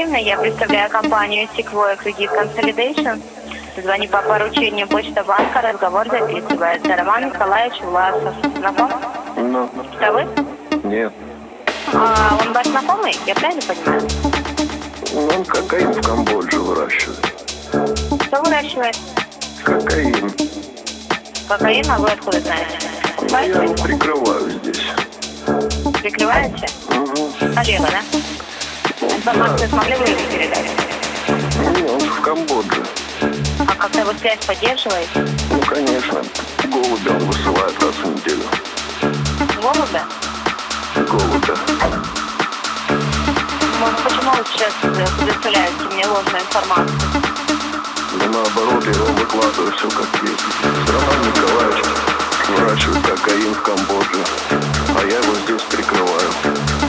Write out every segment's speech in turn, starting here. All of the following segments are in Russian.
Наталья Сергеевна. Я представляю компанию Sequoia Credit Consolidation. Звоню по поручению Почта банка. Разговор записывается. Роман Николаевич Власов. Знаком? Ну, Это вы? нет. А он ваш знакомый? Я правильно понимаю? Он кокаин в Камбодже выращивает. Кто выращивает? Кокаин. Кокаин, а вы откуда знаете? Ну, я его прикрываю здесь. Прикрываете? Угу. Олега, да? Информацию смогли бы ему передать? Не, он в Камбодже. А как-то вы связь поддерживаете? Ну, конечно. Голубя он высылает раз в неделю. Голубя? Голубя. Ну, почему вы сейчас э, предоставляете мне ложную информацию? Да наоборот, я вам выкладываю все как есть. Роман Николаевич выращивает кокаин в Камбодже. А я его здесь прикрываю.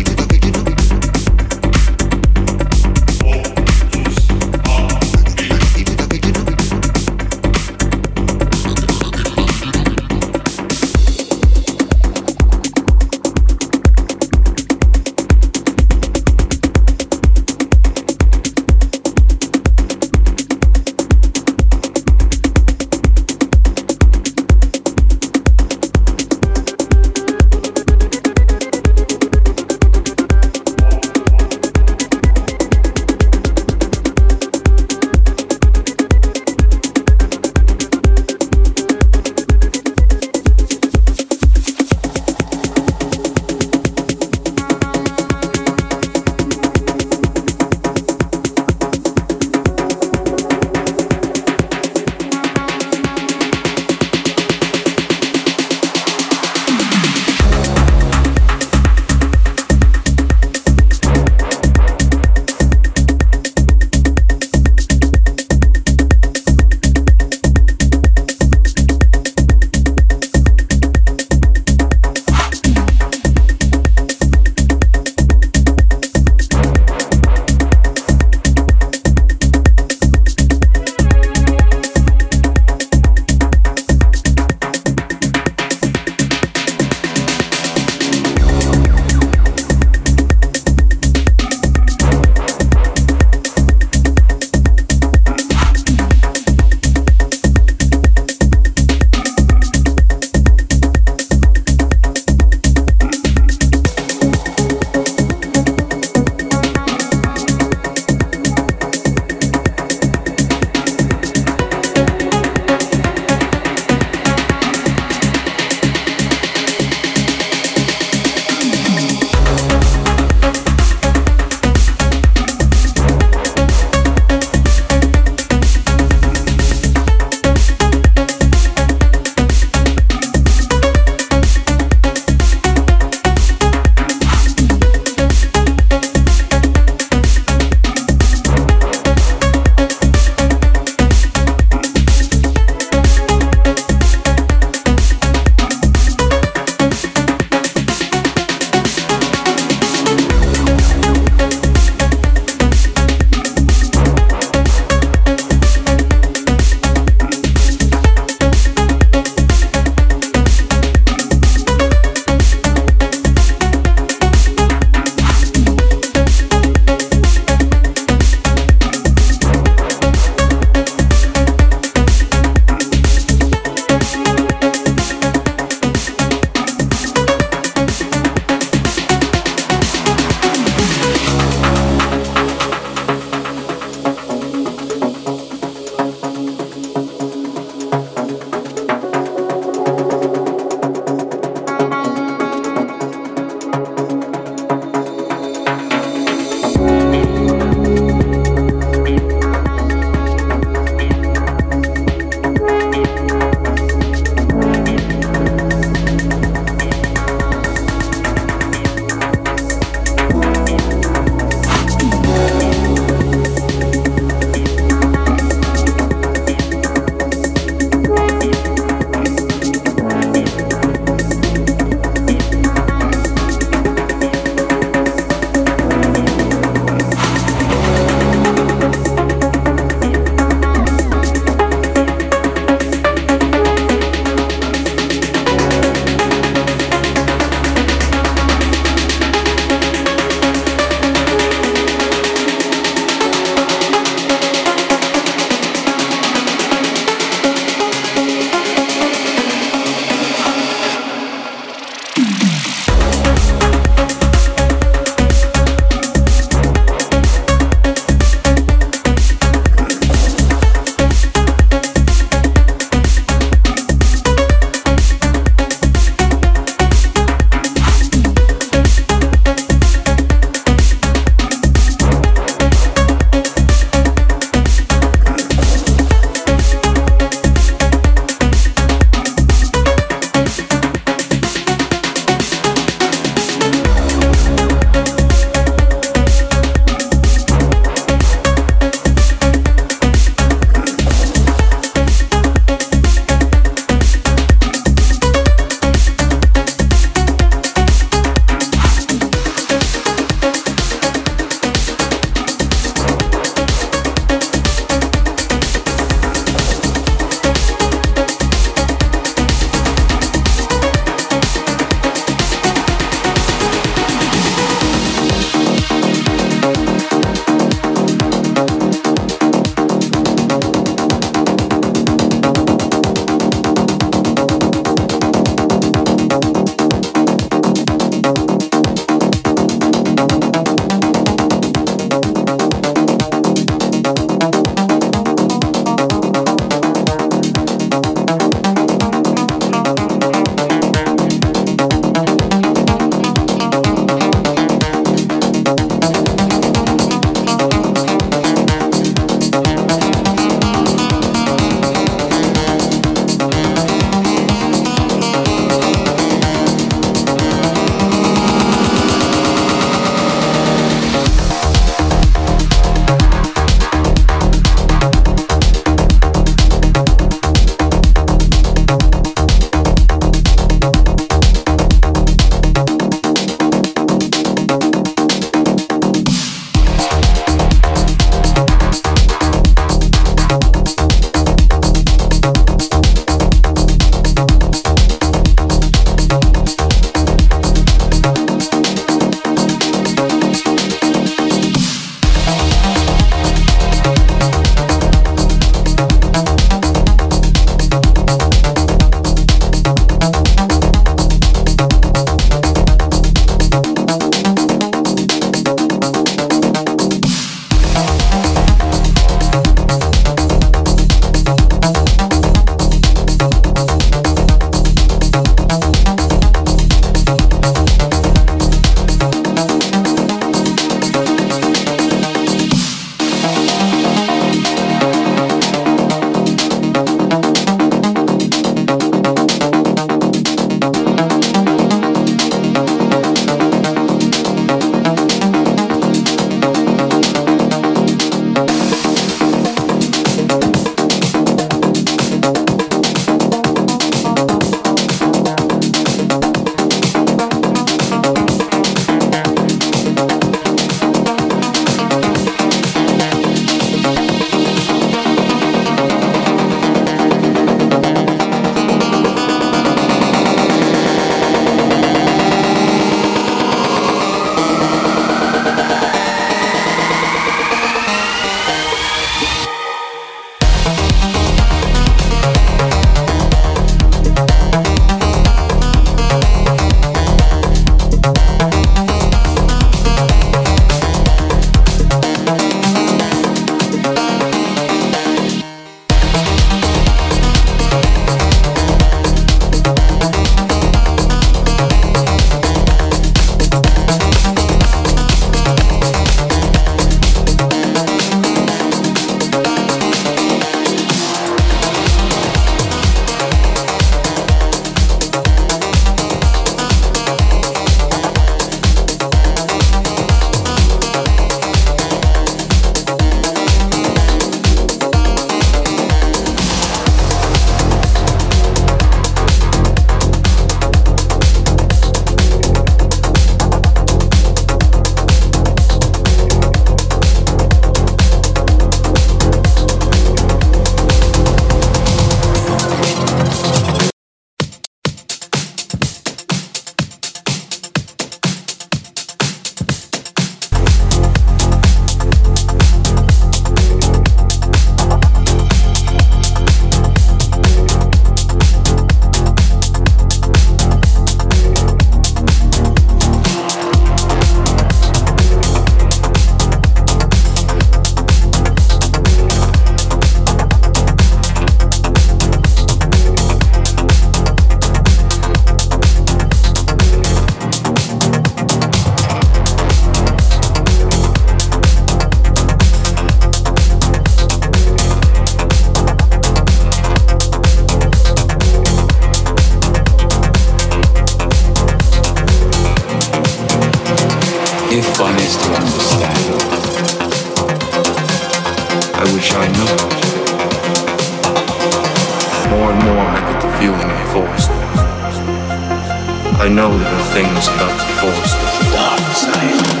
I know there are things about the force that the dark side.